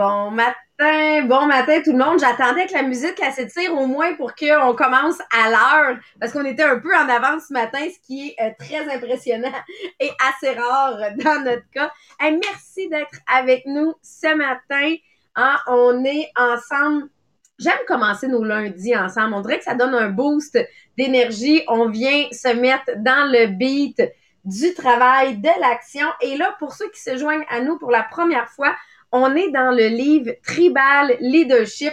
Bon matin, bon matin tout le monde. J'attendais que la musique elle s'étire au moins pour qu'on commence à l'heure parce qu'on était un peu en avance ce matin, ce qui est euh, très impressionnant et assez rare dans notre cas. Merci d'être avec nous ce matin. Hein, on est ensemble. J'aime commencer nos lundis ensemble. On dirait que ça donne un boost d'énergie. On vient se mettre dans le beat du travail, de l'action. Et là, pour ceux qui se joignent à nous pour la première fois, on est dans le livre Tribal Leadership.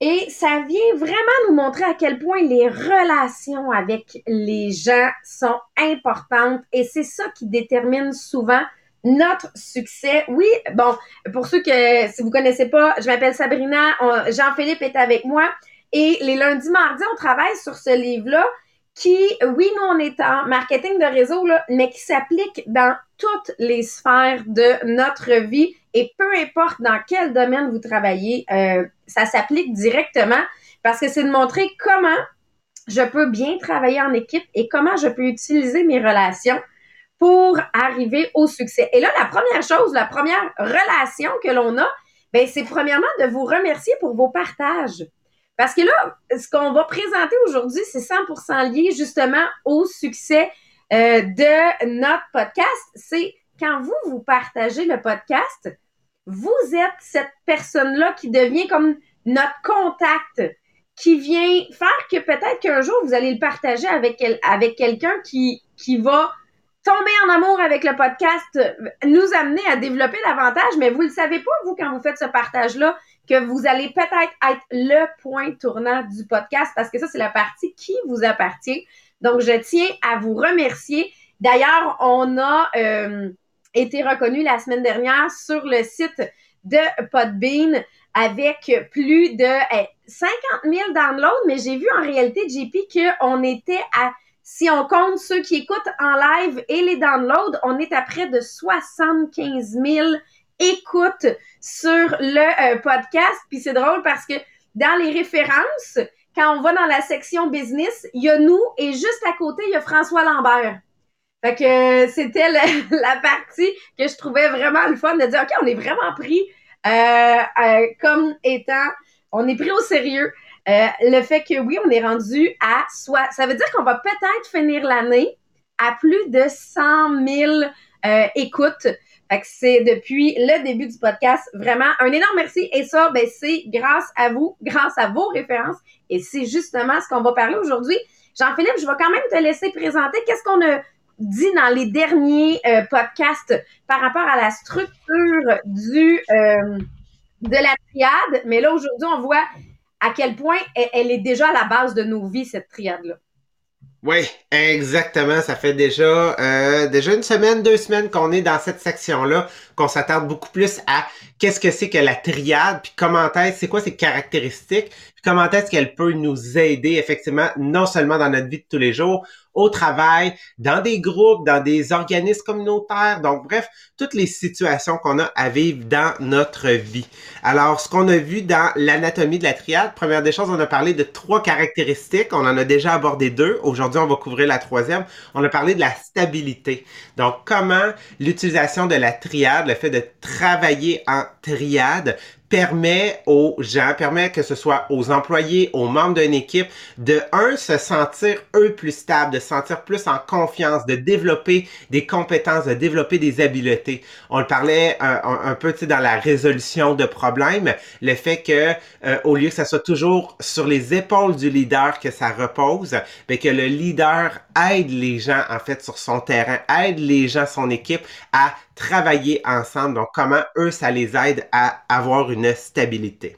Et ça vient vraiment nous montrer à quel point les relations avec les gens sont importantes et c'est ça qui détermine souvent notre succès. Oui, bon, pour ceux que, si vous connaissez pas, je m'appelle Sabrina, Jean-Philippe est avec moi et les lundis, mardis, on travaille sur ce livre-là qui, oui, nous, on est en marketing de réseau, mais qui s'applique dans toutes les sphères de notre vie et peu importe dans quel domaine vous travaillez, euh, ça s'applique directement parce que c'est de montrer comment je peux bien travailler en équipe et comment je peux utiliser mes relations pour arriver au succès. Et là, la première chose, la première relation que l'on a, ben, c'est premièrement de vous remercier pour vos partages. Parce que là, ce qu'on va présenter aujourd'hui, c'est 100% lié justement au succès euh, de notre podcast. C'est quand vous, vous partagez le podcast, vous êtes cette personne-là qui devient comme notre contact, qui vient faire que peut-être qu'un jour, vous allez le partager avec, avec quelqu'un qui, qui va tomber en amour avec le podcast, nous amener à développer davantage, mais vous le savez pas, vous, quand vous faites ce partage-là, que vous allez peut-être être le point tournant du podcast parce que ça, c'est la partie qui vous appartient. Donc, je tiens à vous remercier. D'ailleurs, on a euh, été reconnu la semaine dernière sur le site de Podbean avec plus de 50 000 downloads, mais j'ai vu en réalité, JP, qu'on était à, si on compte ceux qui écoutent en live et les downloads, on est à près de 75 000 écoute sur le euh, podcast. Puis c'est drôle parce que dans les références, quand on va dans la section business, il y a nous et juste à côté, il y a François Lambert. Fait que euh, c'était la, partie que je trouvais vraiment le fun de dire, OK, on est vraiment pris euh, comme étant, on est pris au sérieux. le fait que oui, on est rendu à soit, ça veut dire qu'on va peut-être finir l'année à plus de 100 000 écoutes. Fait que c'est depuis le début du podcast vraiment un énorme merci. Et ça, ben, c'est grâce à vous, grâce à vos références. Et c'est justement ce qu'on va parler aujourd'hui. Jean-Philippe, je vais quand même te laisser présenter qu'est-ce qu'on a dit dans les derniers euh, podcasts par rapport à la structure du euh, de la triade. Mais là, aujourd'hui, on voit à quel point elle est déjà à la base de nos vies, cette triade-là. Oui, exactement. Ça fait déjà euh, déjà une semaine, deux semaines qu'on est dans cette section-là, qu'on s'attarde beaucoup plus à qu'est-ce que c'est que la triade, puis comment est-ce, c'est quoi ses caractéristiques, puis comment est-ce qu'elle peut nous aider effectivement, non seulement dans notre vie de tous les jours, au travail, dans des groupes, dans des organismes communautaires. Donc, bref, toutes les situations qu'on a à vivre dans notre vie. Alors, ce qu'on a vu dans l'anatomie de la triade, première des choses, on a parlé de trois caractéristiques. On en a déjà abordé deux. Aujourd'hui, on va couvrir la troisième. On a parlé de la stabilité. Donc, comment l'utilisation de la triade, le fait de travailler en triade, permet aux gens, permet que ce soit aux employés, aux membres d'une équipe, de un, se sentir eux plus stables, de se sentir plus en confiance, de développer des compétences, de développer des habiletés. On le parlait un, un, peu dans la résolution de problèmes, le fait que euh, au lieu que ça soit toujours sur les épaules du leader que ça repose, mais ben, que le leader aide les gens en fait sur son terrain, aide les gens, son équipe à travailler ensemble. Donc, comment eux, ça les aide à avoir une stabilité.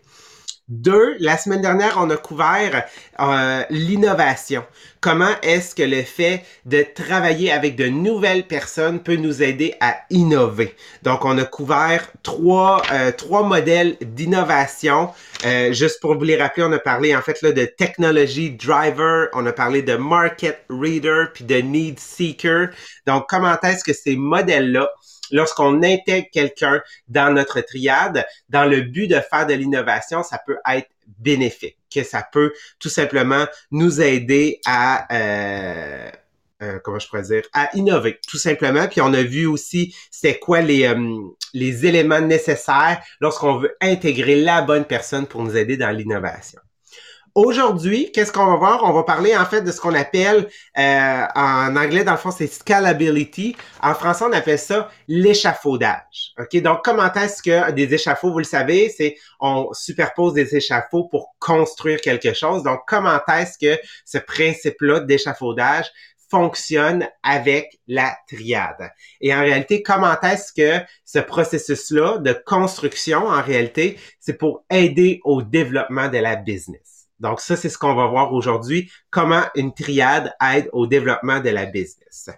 Deux, la semaine dernière, on a couvert euh, l'innovation. Comment est-ce que le fait de travailler avec de nouvelles personnes peut nous aider à innover? Donc, on a couvert trois, euh, trois modèles d'innovation. Euh, juste pour vous les rappeler, on a parlé en fait là, de technology driver, on a parlé de market reader, puis de need seeker. Donc, comment est-ce que ces modèles-là lorsqu'on intègre quelqu'un dans notre triade, dans le but de faire de l'innovation, ça peut être bénéfique, que ça peut tout simplement nous aider à euh, euh, comment je pourrais dire, à innover, tout simplement. Puis on a vu aussi c'est quoi les, euh, les éléments nécessaires lorsqu'on veut intégrer la bonne personne pour nous aider dans l'innovation. Aujourd'hui, qu'est-ce qu'on va voir? On va parler en fait de ce qu'on appelle, euh, en anglais dans le fond, c'est scalability. En français, on appelle ça l'échafaudage. OK? Donc, comment est-ce que des échafauds, vous le savez, c'est on superpose des échafauds pour construire quelque chose. Donc, comment est-ce que ce principe-là d'échafaudage fonctionne avec la triade? Et en réalité, comment est-ce que ce processus-là de construction, en réalité, c'est pour aider au développement de la business? Donc ça, c'est ce qu'on va voir aujourd'hui, comment une triade aide au développement de la business.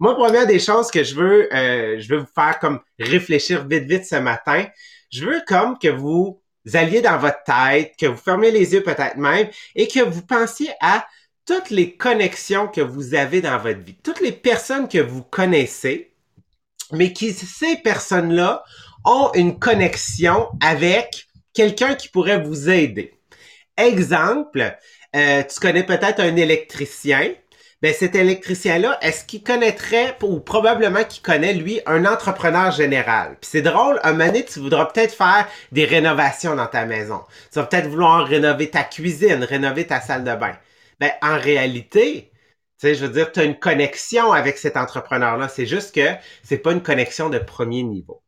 Moi, première des choses que je veux, euh, je veux vous faire comme réfléchir vite, vite ce matin, je veux comme que vous alliez dans votre tête, que vous fermez les yeux peut-être même, et que vous pensiez à toutes les connexions que vous avez dans votre vie, toutes les personnes que vous connaissez, mais qui, ces personnes-là, ont une connexion avec quelqu'un qui pourrait vous aider. Exemple, euh, tu connais peut-être un électricien. Ben cet électricien-là, est-ce qu'il connaîtrait, ou probablement qu'il connaît, lui, un entrepreneur général? Puis c'est drôle, un moment donné, tu voudras peut-être faire des rénovations dans ta maison. Tu vas peut-être vouloir rénover ta cuisine, rénover ta salle de bain. Ben, en réalité, tu sais, je veux dire, tu as une connexion avec cet entrepreneur-là. C'est juste que c'est pas une connexion de premier niveau.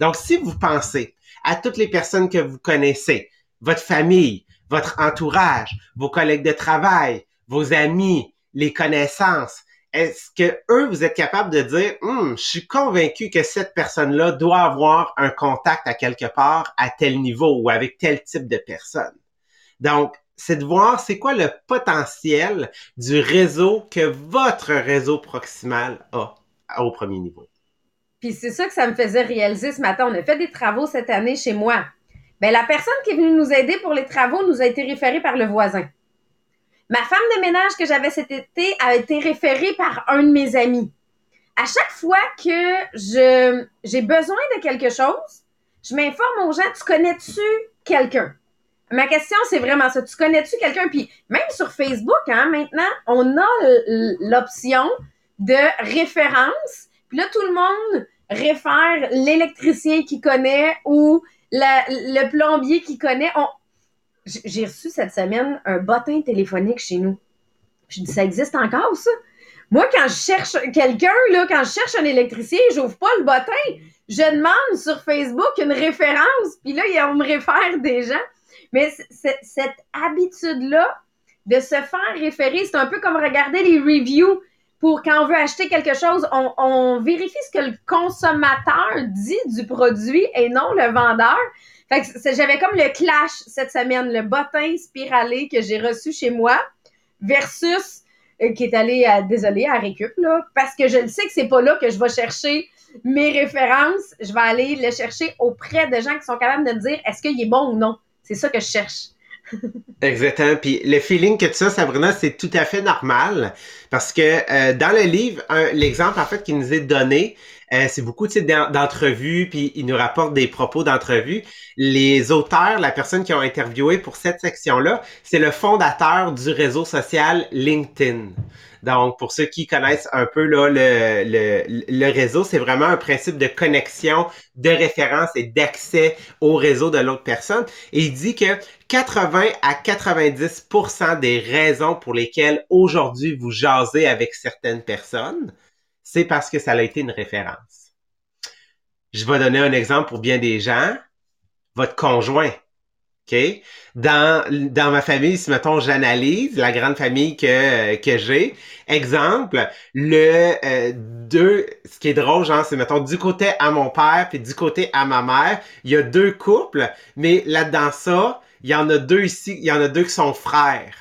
Donc, si vous pensez à toutes les personnes que vous connaissez, votre famille, votre entourage, vos collègues de travail, vos amis, les connaissances. Est-ce que eux, vous êtes capable de dire, hum, je suis convaincu que cette personne-là doit avoir un contact à quelque part à tel niveau ou avec tel type de personne? Donc, c'est de voir c'est quoi le potentiel du réseau que votre réseau proximal a au premier niveau. Puis c'est ça que ça me faisait réaliser ce matin. On a fait des travaux cette année chez moi. Ben, la personne qui est venue nous aider pour les travaux nous a été référée par le voisin. Ma femme de ménage que j'avais cet été a été référée par un de mes amis. À chaque fois que je, j'ai besoin de quelque chose, je m'informe aux gens, tu connais-tu quelqu'un? Ma question, c'est vraiment ça. Tu connais-tu quelqu'un? Puis même sur Facebook, hein, maintenant, on a l'option de référence. Puis là, tout le monde réfère l'électricien qui connaît ou le plombier qui connaît. J'ai reçu cette semaine un bottin téléphonique chez nous. Je dis, ça existe encore, ça? Moi, quand je cherche quelqu'un, là, quand je cherche un électricien, j'ouvre pas le bottin. Je demande sur Facebook une référence, puis là, on me réfère des gens. Mais cette habitude-là de se faire référer, c'est un peu comme regarder les reviews pour quand on veut acheter quelque chose, on, vérifie ce que le consommateur dit du produit et non le vendeur. Fait que j'avais comme le clash cette semaine, le bottin spiralé que j'ai reçu chez moi versus euh, qui est allé à, désolé, à récup, là, parce que je le sais que c'est pas là que je vais chercher mes références. Je vais aller le chercher auprès de gens qui sont capables de me dire est-ce qu'il est bon ou non? C'est ça que je cherche. Exactement. Puis le feeling que tu as, Sabrina, c'est tout à fait normal parce que euh, dans le livre, l'exemple en fait qui nous est donné, euh, c'est beaucoup d'entrevues, puis il nous rapporte des propos d'entrevues. Les auteurs, la personne qui ont interviewé pour cette section-là, c'est le fondateur du réseau social LinkedIn. Donc, pour ceux qui connaissent un peu là, le, le, le réseau, c'est vraiment un principe de connexion, de référence et d'accès au réseau de l'autre personne. Et il dit que 80 à 90% des raisons pour lesquelles aujourd'hui vous jasez avec certaines personnes, c'est parce que ça a été une référence. Je vais donner un exemple pour bien des gens. Votre conjoint. Dans, dans ma famille, si mettons, j'analyse la grande famille que, que j'ai, exemple, le euh, deux, ce qui est drôle, genre, c'est mettons du côté à mon père puis du côté à ma mère, il y a deux couples, mais là-dedans ça, il y en a deux ici, il y en a deux qui sont frères.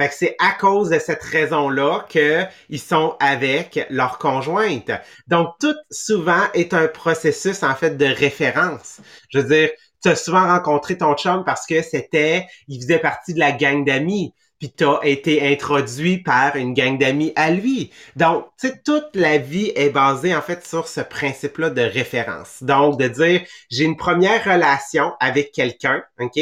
Fait que c'est à cause de cette raison-là qu'ils sont avec leur conjointe. Donc, tout souvent est un processus, en fait, de référence. Je veux dire, tu as souvent rencontré ton chum parce que c'était, il faisait partie de la gang d'amis. Puis t'as été introduit par une gang d'amis à lui. Donc, tu sais, toute la vie est basée en fait sur ce principe-là de référence. Donc, de dire, j'ai une première relation avec quelqu'un, ok,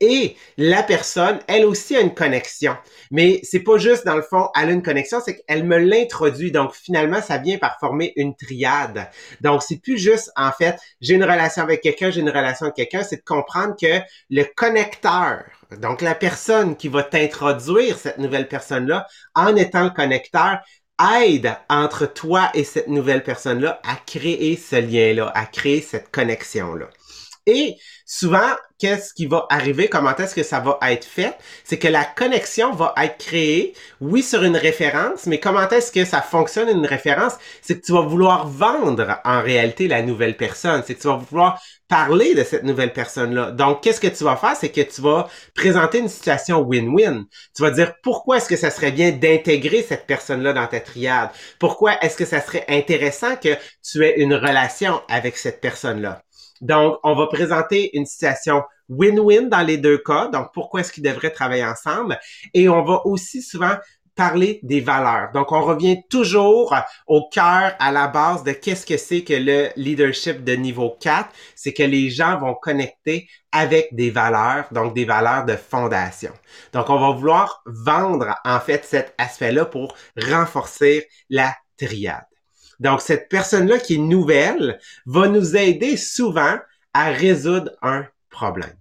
et la personne, elle aussi a une connexion. Mais c'est pas juste dans le fond, elle a une connexion, c'est qu'elle me l'introduit. Donc, finalement, ça vient par former une triade. Donc, c'est plus juste en fait, j'ai une relation avec quelqu'un, j'ai une relation avec quelqu'un, c'est de comprendre que le connecteur donc, la personne qui va t'introduire cette nouvelle personne-là, en étant le connecteur, aide entre toi et cette nouvelle personne-là à créer ce lien-là, à créer cette connexion-là. Et souvent, qu'est-ce qui va arriver, comment est-ce que ça va être fait, c'est que la connexion va être créée, oui, sur une référence, mais comment est-ce que ça fonctionne une référence, c'est que tu vas vouloir vendre en réalité la nouvelle personne, c'est que tu vas vouloir parler de cette nouvelle personne-là. Donc, qu'est-ce que tu vas faire, c'est que tu vas présenter une situation win-win. Tu vas dire pourquoi est-ce que ça serait bien d'intégrer cette personne-là dans ta triade? Pourquoi est-ce que ça serait intéressant que tu aies une relation avec cette personne-là? Donc, on va présenter une situation win-win dans les deux cas. Donc, pourquoi est-ce qu'ils devraient travailler ensemble? Et on va aussi souvent parler des valeurs. Donc, on revient toujours au cœur, à la base de qu'est-ce que c'est que le leadership de niveau 4. C'est que les gens vont connecter avec des valeurs, donc des valeurs de fondation. Donc, on va vouloir vendre, en fait, cet aspect-là pour renforcer la triade. Donc, cette personne-là qui est nouvelle va nous aider souvent à résoudre un problème.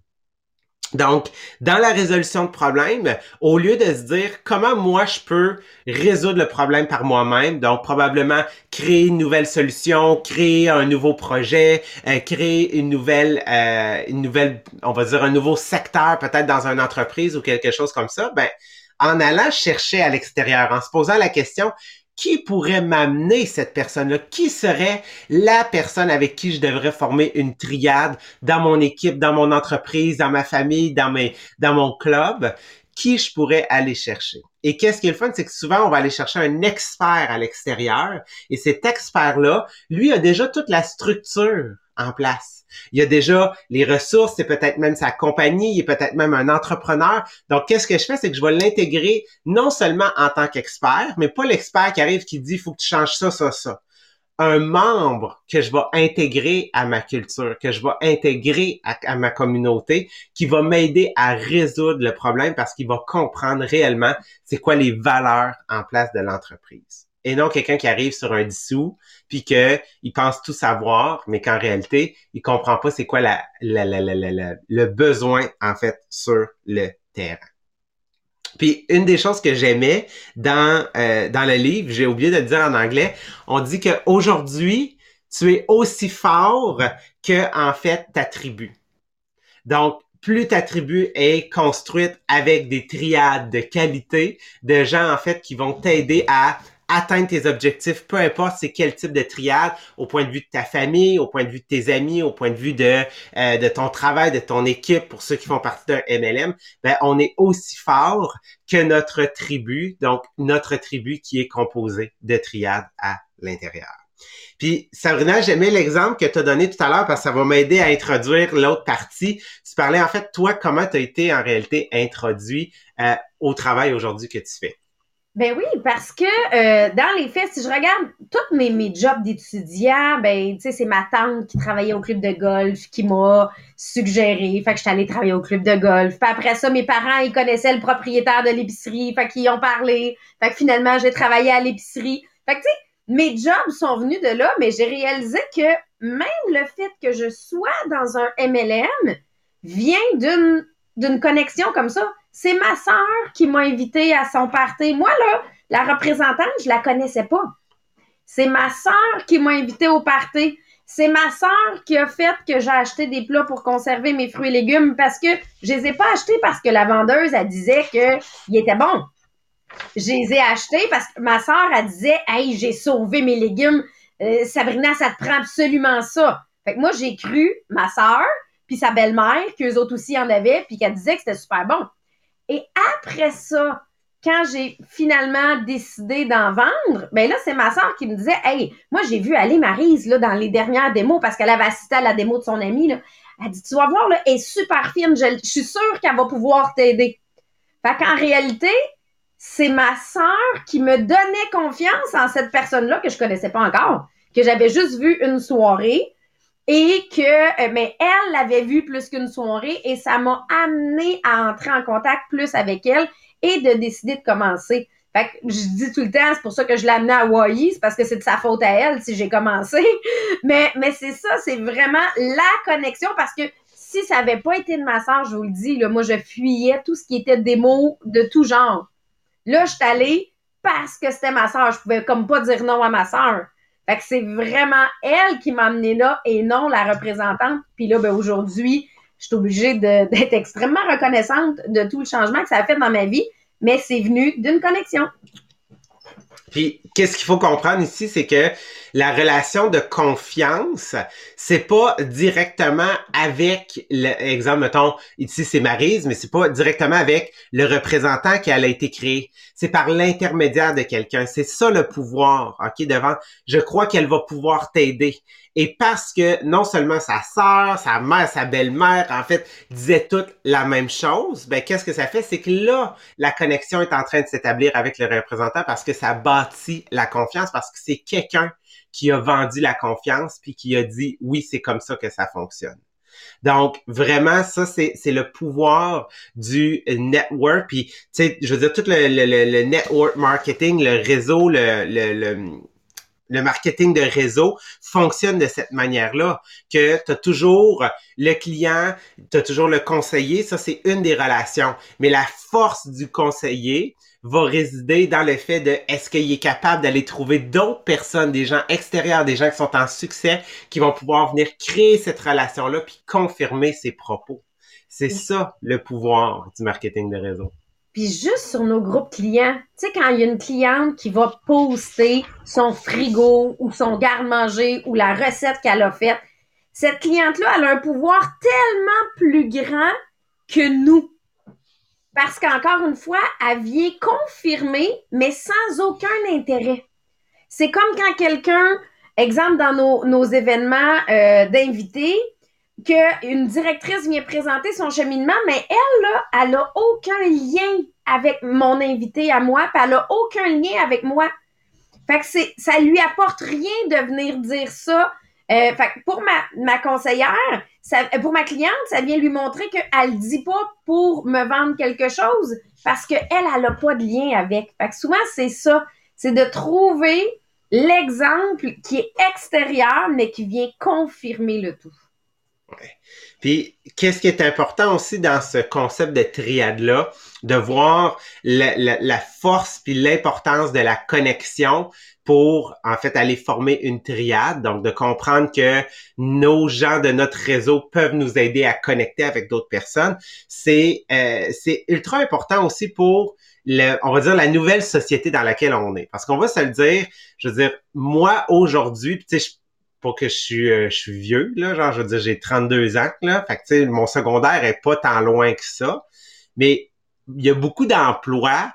Donc, dans la résolution de problème, au lieu de se dire comment moi je peux résoudre le problème par moi-même, donc probablement créer une nouvelle solution, créer un nouveau projet, euh, créer une nouvelle, euh, une nouvelle, on va dire un nouveau secteur peut-être dans une entreprise ou quelque chose comme ça, ben en allant chercher à l'extérieur, en se posant la question qui pourrait m'amener cette personne-là? Qui serait la personne avec qui je devrais former une triade dans mon équipe, dans mon entreprise, dans ma famille, dans mes, dans mon club? Qui je pourrais aller chercher? Et qu'est-ce qui est le fun, c'est que souvent, on va aller chercher un expert à l'extérieur et cet expert-là, lui, a déjà toute la structure en place. Il y a déjà les ressources, c'est peut-être même sa compagnie, il est peut-être même un entrepreneur. Donc, qu'est-ce que je fais? C'est que je vais l'intégrer non seulement en tant qu'expert, mais pas l'expert qui arrive qui dit, faut que tu changes ça, ça, ça. Un membre que je vais intégrer à ma culture, que je vais intégrer à, ma communauté, qui va m'aider à résoudre le problème parce qu'il va comprendre réellement c'est quoi les valeurs en place de l'entreprise et non quelqu'un qui arrive sur un dissous puis que il pense tout savoir mais qu'en réalité il comprend pas c'est quoi le besoin en fait sur le terrain. Puis une des choses que j'aimais dans euh, dans le livre, j'ai oublié de le dire en anglais, on dit que aujourd'hui tu es aussi fort que en fait ta tribu. Donc plus ta tribu est construite avec des triades de qualité, de gens en fait qui vont t'aider à atteindre tes objectifs, peu importe c'est quel type de triade, au point de vue de ta famille, au point de vue de tes amis, au point de vue de, euh, de ton travail, de ton équipe, pour ceux qui font partie d'un MLM, ben, on est aussi fort que notre tribu, donc notre tribu qui est composée de triades à l'intérieur. Puis Sabrina, j'aimais l'exemple que tu as donné tout à l'heure parce que ça va m'aider à introduire l'autre partie. Tu parlais en fait, toi, comment tu as été en réalité introduit euh, au travail aujourd'hui que tu fais? Ben oui, parce que euh, dans les faits, si je regarde tous mes, mes jobs d'étudiant, ben tu sais, c'est ma tante qui travaillait au club de golf qui m'a suggéré. Fait que je suis allée travailler au club de golf. Puis après ça, mes parents, ils connaissaient le propriétaire de l'épicerie. Fait qu'ils ont parlé. Fait que finalement, j'ai travaillé à l'épicerie. Fait que tu sais, mes jobs sont venus de là, mais j'ai réalisé que même le fait que je sois dans un MLM vient d'une d'une connexion comme ça. C'est ma sœur qui m'a invité à son party. Moi, là, la représentante, je la connaissais pas. C'est ma sœur qui m'a invité au party. C'est ma sœur qui a fait que j'ai acheté des plats pour conserver mes fruits et légumes parce que je les ai pas achetés parce que la vendeuse, elle disait qu'ils étaient bons. Je les ai achetés parce que ma sœur, elle disait, hey, j'ai sauvé mes légumes. Euh, Sabrina, ça te prend absolument ça. Fait que moi, j'ai cru ma sœur, puis sa belle-mère, qu'eux autres aussi en avaient, puis qu'elle disait que c'était super bon. Et après ça, quand j'ai finalement décidé d'en vendre, ben là, c'est ma soeur qui me disait Hey, moi, j'ai vu aller Marise là, dans les dernières démos parce qu'elle avait assisté à la démo de son amie. Elle dit Tu vas voir, là, elle est super fine, je, suis sûre qu'elle va pouvoir t'aider. Fait qu'en réalité, c'est ma sœur qui me donnait confiance en cette personne-là que je connaissais pas encore, que j'avais juste vu une soirée et que, euh, mais elle l'avait vu plus qu'une soirée et ça m'a amené à entrer en contact plus avec elle et de décider de commencer. Fait que je dis tout le temps, c'est pour ça que je l'ai amené à Hawaii, c'est parce que c'est de sa faute à elle si j'ai commencé. Mais, mais c'est ça, c'est vraiment la connexion parce que si ça avait pas été de ma soeur, je vous le dis, là, moi, je fuyais tout ce qui était des mots de tout genre. Là, je suis allée parce que c'était ma soeur. Je pouvais comme pas dire non à ma soeur. Fait que c'est vraiment elle qui m'a amené là et non la représentante. Puis là, ben aujourd'hui, je suis obligée d'être extrêmement reconnaissante de tout le changement que ça a fait dans ma vie mais c'est venu d'une connexion. Puis, qu'est-ce qu'il faut comprendre ici, c'est que la relation de confiance, c'est pas directement avec l'exemple, mettons, ici c'est Marise, mais c'est pas directement avec le représentant qui a été créé. C'est par l'intermédiaire de quelqu'un. C'est ça le pouvoir, ok, devant. Je crois qu'elle va pouvoir t'aider. Et parce que non seulement sa sœur, sa mère, sa belle-mère, en fait, disaient toutes la même chose, ben qu'est-ce que ça fait? C'est que là, la connexion est en train de s'établir avec le représentant parce que ça bâtit la confiance, parce que c'est quelqu'un qui a vendu la confiance puis qui a dit oui, c'est comme ça que ça fonctionne. Donc, vraiment, ça, c'est, le pouvoir du network. Puis, tu sais, je veux dire, tout le, le, le, network marketing, le réseau, le, le marketing de réseau fonctionne de cette manière-là, que tu as toujours le client, tu as toujours le conseiller, ça c'est une des relations. Mais la force du conseiller va résider dans le fait de est-ce qu'il est capable d'aller trouver d'autres personnes, des gens extérieurs, des gens qui sont en succès, qui vont pouvoir venir créer cette relation-là puis confirmer ses propos. C'est ça le pouvoir du marketing de réseau. Puis juste sur nos groupes clients, tu sais, quand il y a une cliente qui va poster son frigo ou son garde-manger ou la recette qu'elle a faite, cette cliente-là, elle a un pouvoir tellement plus grand que nous. Parce qu'encore une fois, elle vient confirmer, mais sans aucun intérêt. C'est comme quand quelqu'un, exemple dans nos, événements euh, d'invités, qu'une directrice vient présenter son cheminement, mais elle, là, elle a aucun lien avec mon invité à moi, puis elle a aucun lien avec moi. Fait que c'est, ça lui apporte rien de venir dire ça. Euh, fait que pour ma, ma conseillère, ça, pour ma cliente, ça vient lui montrer qu'elle dit pas pour me vendre quelque chose parce qu'elle, elle n'a pas de lien avec. Fait que souvent, c'est ça. C'est de trouver l'exemple qui est extérieur, mais qui vient confirmer le tout. Puis, qu'est-ce qui est important aussi dans ce concept de triade-là, de voir la, la, force puis l'importance de la connexion pour, en fait, aller former une triade. Donc, de comprendre que nos gens de notre réseau peuvent nous aider à connecter avec d'autres personnes. C'est, euh, c'est ultra important aussi pour le, on va dire la nouvelle société dans laquelle on est. Parce qu'on va se le dire, je veux dire, moi aujourd'hui, tu sais, pas que je suis, euh, je suis vieux, là, genre, je veux dire, j'ai 32 ans, là, fait que, tu sais, mon secondaire est pas tant loin que ça, mais il y a beaucoup d'emplois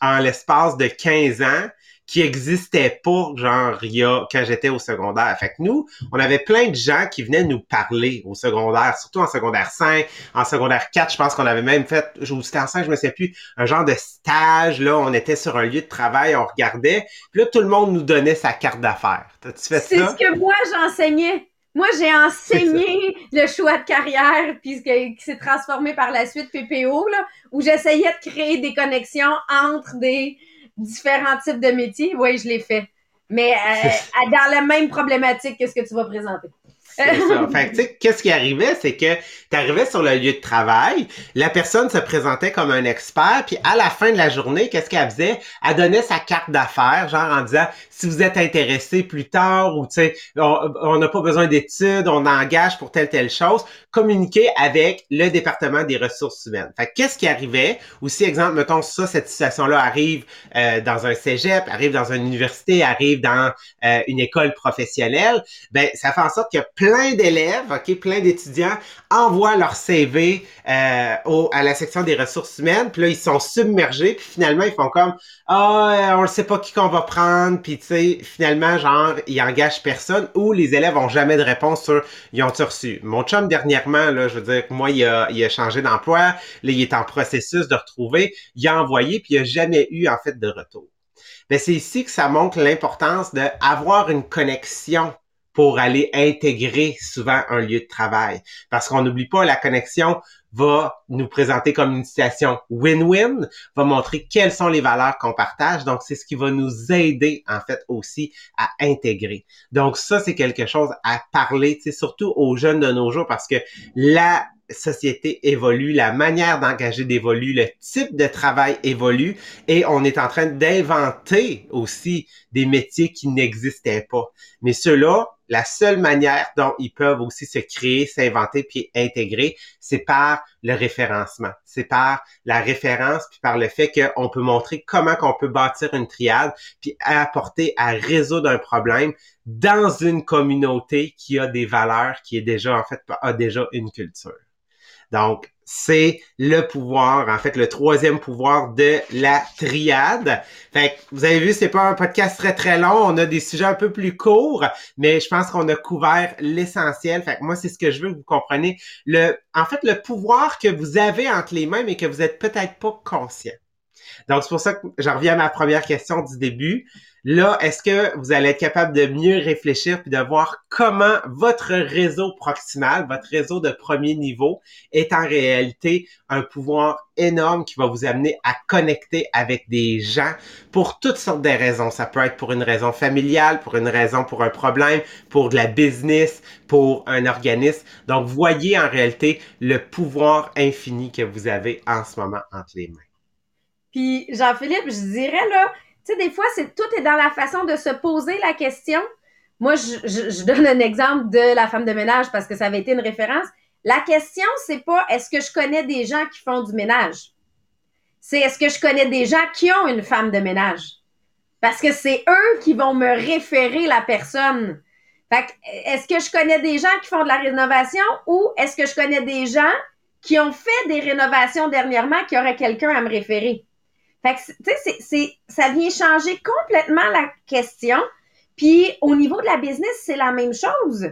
en l'espace de 15 ans qui existait pas, genre, il y a, quand j'étais au secondaire. Fait que nous, on avait plein de gens qui venaient nous parler au secondaire, surtout en secondaire 5, en secondaire 4, je pense qu'on avait même fait, ou c'était en 5, je me sais plus, un genre de stage, là, on était sur un lieu de travail, on regardait, puis là, tout le monde nous donnait sa carte d'affaires. T'as-tu fait ça? C'est ce que moi, j'enseignais. Moi, j'ai enseigné le choix de carrière, puis qui s'est transformé par la suite PPO, là, où j'essayais de créer des connexions entre des, différents types de métiers, oui, je l'ai fait. Mais euh, dans la même problématique que ce que tu vas présenter. C'est ça. Fait tu sais, qu'est-ce qui arrivait, c'est que tu arrivais sur le lieu de travail, la personne se présentait comme un expert, puis à la fin de la journée, qu'est-ce qu'elle faisait? Elle donnait sa carte d'affaires, genre en disant, si vous êtes intéressé plus tard, ou tu sais, on n'a pas besoin d'études, on engage pour telle, telle chose, communiquer avec le département des ressources humaines. Fait qu'est-ce qui arrivait? Aussi, exemple, mettons ça, cette situation-là arrive euh, dans un cégep, arrive dans une université, arrive dans euh, une école professionnelle, ben ça fait en sorte a plein d'élèves, ok, plein d'étudiants envoient leur CV euh, au, à la section des ressources humaines, puis là ils sont submergés, puis finalement ils font comme ah on ne sait pas qui qu'on va prendre, puis tu sais finalement genre ils engagent personne ou les élèves ont jamais de réponse sur ils ont reçu. Mon chum dernièrement là, je veux dire moi il a, il a changé d'emploi, là il est en processus de retrouver, il a envoyé puis il a jamais eu en fait de retour. Ben, c'est ici que ça montre l'importance d'avoir une connexion pour aller intégrer souvent un lieu de travail. Parce qu'on n'oublie pas, la connexion va nous présenter comme une situation win-win, va montrer quelles sont les valeurs qu'on partage. Donc, c'est ce qui va nous aider, en fait, aussi à intégrer. Donc, ça, c'est quelque chose à parler, surtout aux jeunes de nos jours, parce que la société évolue, la manière d'engager évolue, le type de travail évolue et on est en train d'inventer aussi des métiers qui n'existaient pas. Mais ceux-là, la seule manière dont ils peuvent aussi se créer, s'inventer puis intégrer, c'est par le référencement. C'est par la référence puis par le fait qu'on peut montrer comment qu'on peut bâtir une triade puis apporter à résoudre un problème dans une communauté qui a des valeurs, qui est déjà en fait a déjà une culture. Donc, c'est le pouvoir, en fait, le troisième pouvoir de la triade. Fait que, vous avez vu, c'est pas un podcast très très long, on a des sujets un peu plus courts, mais je pense qu'on a couvert l'essentiel. Fait que moi, c'est ce que je veux que vous compreniez. Le, en fait, le pouvoir que vous avez entre les mains, mais que vous êtes peut-être pas conscient. Donc, c'est pour ça que j'en reviens à ma première question du début. Là, est-ce que vous allez être capable de mieux réfléchir puis de voir comment votre réseau proximal, votre réseau de premier niveau est en réalité un pouvoir énorme qui va vous amener à connecter avec des gens pour toutes sortes de raisons. Ça peut être pour une raison familiale, pour une raison pour un problème, pour de la business, pour un organisme. Donc, voyez en réalité le pouvoir infini que vous avez en ce moment entre les mains. Puis, Jean-Philippe, je dirais là, tu sais, des fois, c'est tout est dans la façon de se poser la question. Moi, je, donne un exemple de la femme de ménage parce que ça avait été une référence. La question, c'est pas est-ce que je connais des gens qui font du ménage? C'est est-ce que je connais des gens qui ont une femme de ménage? Parce que c'est eux qui vont me référer la personne. Fait est-ce que je connais des gens qui font de la rénovation ou est-ce que je connais des gens qui ont fait des rénovations dernièrement qui auraient quelqu'un à me référer? Fait que, tu sais, c'est, ça vient changer complètement la question. Puis, au niveau de la business, c'est la même chose.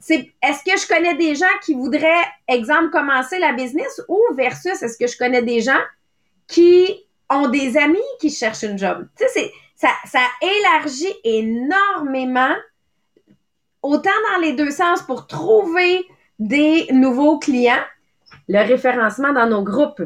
C'est, est-ce que je connais des gens qui voudraient, exemple, commencer la business ou versus est-ce que je connais des gens qui ont des amis qui cherchent une job? Tu sais, c'est, ça, ça élargit énormément, autant dans les deux sens pour trouver des nouveaux clients, le référencement dans nos groupes.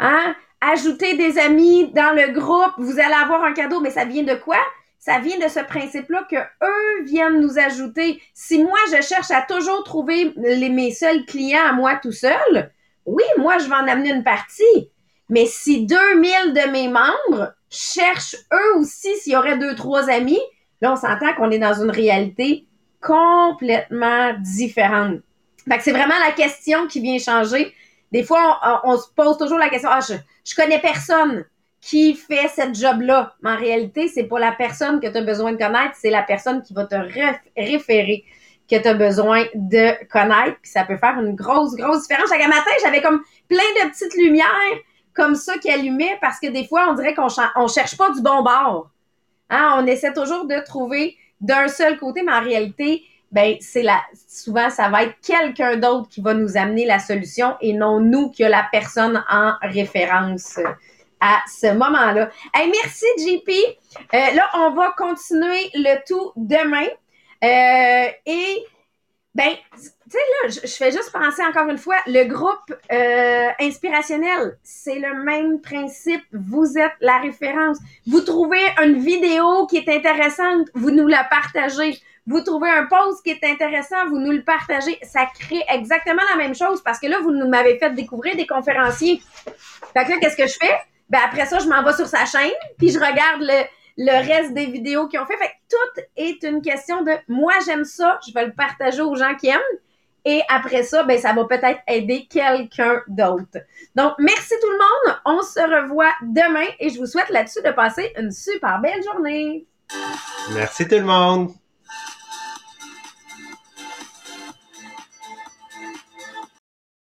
Hein? Ajouter des amis dans le groupe, vous allez avoir un cadeau, mais ça vient de quoi? Ça vient de ce principe-là que eux viennent nous ajouter. Si moi, je cherche à toujours trouver les, mes seuls clients à moi tout seul, oui, moi, je vais en amener une partie. Mais si 2000 de mes membres cherchent eux aussi s'il y aurait deux, trois amis, là, on s'entend qu'on est dans une réalité complètement différente. Fait que c'est vraiment la question qui vient changer. Des fois, on, se pose toujours la question, ah, je, je connais personne qui fait cette job-là. Mais en réalité, c'est pas la personne que tu as besoin de connaître, c'est la personne qui va te référer que tu as besoin de connaître. Puis ça peut faire une grosse, grosse différence. Chaque matin, j'avais comme plein de petites lumières comme ça qui allumaient parce que des fois, on dirait qu'on on cherche pas du bon bord. Hein? On essaie toujours de trouver d'un seul côté, mais en réalité, ben c'est la souvent ça va être quelqu'un d'autre qui va nous amener la solution et non nous qui a la personne en référence à ce moment-là. Hey, merci JP. Euh, là, on va continuer le tout demain. Euh, et ben, sais là, je, fais juste penser encore une fois, le groupe euh, inspirationnel, c'est le même principe. Vous êtes la référence. Vous trouvez une vidéo qui est intéressante, vous nous la partagez vous trouvez un post qui est intéressant, vous nous le partagez. Ça crée exactement la même chose parce que là, vous m'avez fait découvrir des conférenciers. Fait que là, qu'est-ce que je fais? Ben après ça, je m'en vais sur sa chaîne, puis je regarde le, le reste des vidéos qu'ils ont fait. Fait que tout est une question de moi, j'aime ça, je vais le partager aux gens qui aiment. Et après ça, ben, ça va peut-être aider quelqu'un d'autre. Donc, merci tout le monde. On se revoit demain et je vous souhaite là-dessus de passer une super belle journée. Merci tout le monde.